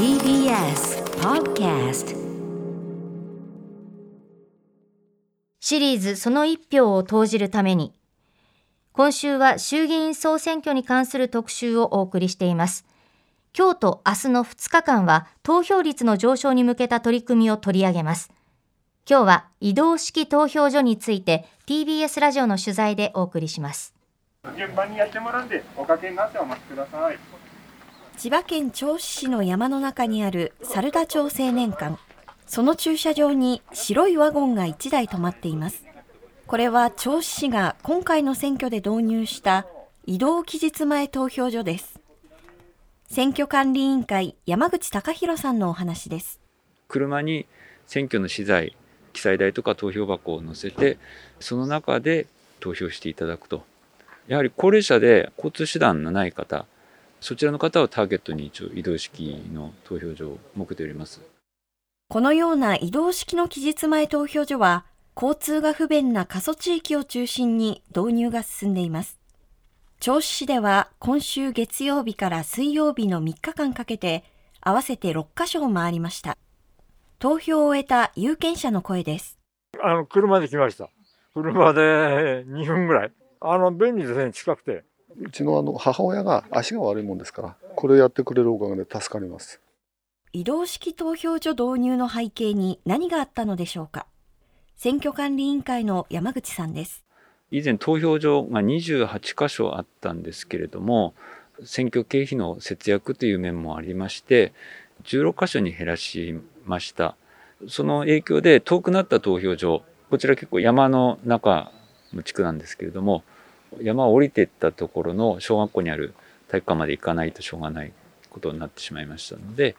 TBS Podcast シリーズその一票を投じるために今週は衆議院総選挙に関する特集をお送りしています。今日と明日の2日間は投票率の上昇に向けた取り組みを取り上げます。今日は移動式投票所について TBS ラジオの取材でお送りします。順番にやってもらうんでおかけになってお待ちください。千葉県銚子市の山の中にある猿田町青年館。その駐車場に白いワゴンが1台止まっています。これは銚子市が今回の選挙で導入した移動期日前投票所です。選挙管理委員会山口隆弘さんのお話です。車に選挙の資材、記載台とか投票箱を載せて、その中で投票していただくと。やはり高齢者で交通手段のない方、そちらの方をターゲットに一応移動式の投票所を設けております。このような移動式の期日前投票所は、交通が不便な過疎地域を中心に導入が進んでいます。銚子市では今週月曜日から水曜日の3日間かけて合わせて6カ所を回りました。投票を終えた有権者の声です。あの、車で来ました。車で2分ぐらい。あの、便利ですね、近くて。うちのあの母親が足が悪いもんですからこれやってくれるおかげで助かります。移動式投票所導入の背景に何があったのでしょうか？選挙管理委員会の山口さんです。以前投票所が28箇所あったんですけれども選挙経費の節約という面もありまして16箇所に減らしました。その影響で遠くなった投票所こちら結構山の中の地区なんですけれども山を降りてったところの小学校にある体育館まで行かないとしょうがないことになってしまいましたので、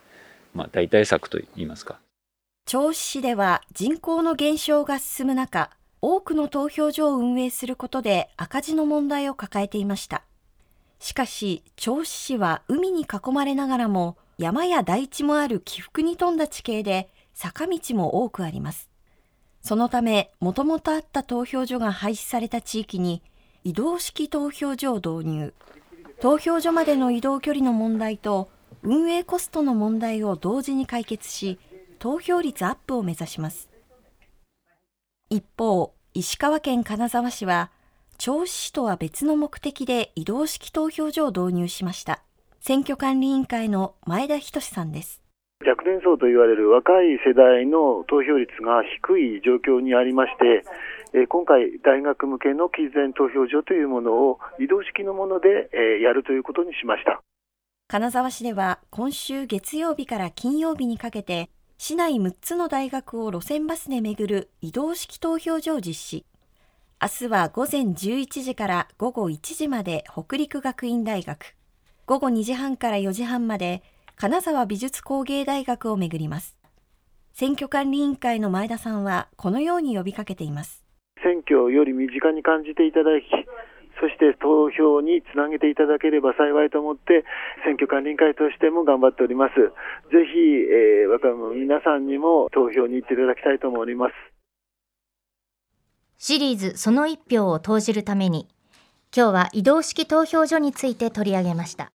まあ、代替策といいますか。銚子市では人口の減少が進む中、多くの投票所を運営することで赤字の問題を抱えていました。しかし、銚子市は海に囲まれながらも山や台地もある起伏に富んだ地形で坂道も多くあります。そのため、もともとあった投票所が廃止された地域に移動式投票所を導入。投票所までの移動距離の問題と運営コストの問題を同時に解決し、投票率アップを目指します。一方、石川県金沢市は、銚子市とは別の目的で移動式投票所を導入しました。選挙管理委員会の前田仁さんです。若年層と言われる若い世代の投票率が低い状況にありまして、今回、大学向けの期前投票所というものを移動式のもので、やるということにしました。金沢市では今週月曜日から金曜日にかけて市内6つの大学を路線バスで巡る移動式投票所を実施。明日は午前11時から午後1時まで北陸学院大学。午後2時半から4時半まで金沢美術工芸大学を巡ります選挙管理委員会の前田さんはこのように呼びかけています選挙より身近に感じていただき、そして投票につなげていただければ幸いと思って、選挙管理委員会としても頑張っております。ぜひ、えー、若者皆さんにも投票に行っていただきたいと思います。シリーズその一票を投じるために、今日は移動式投票所について取り上げました。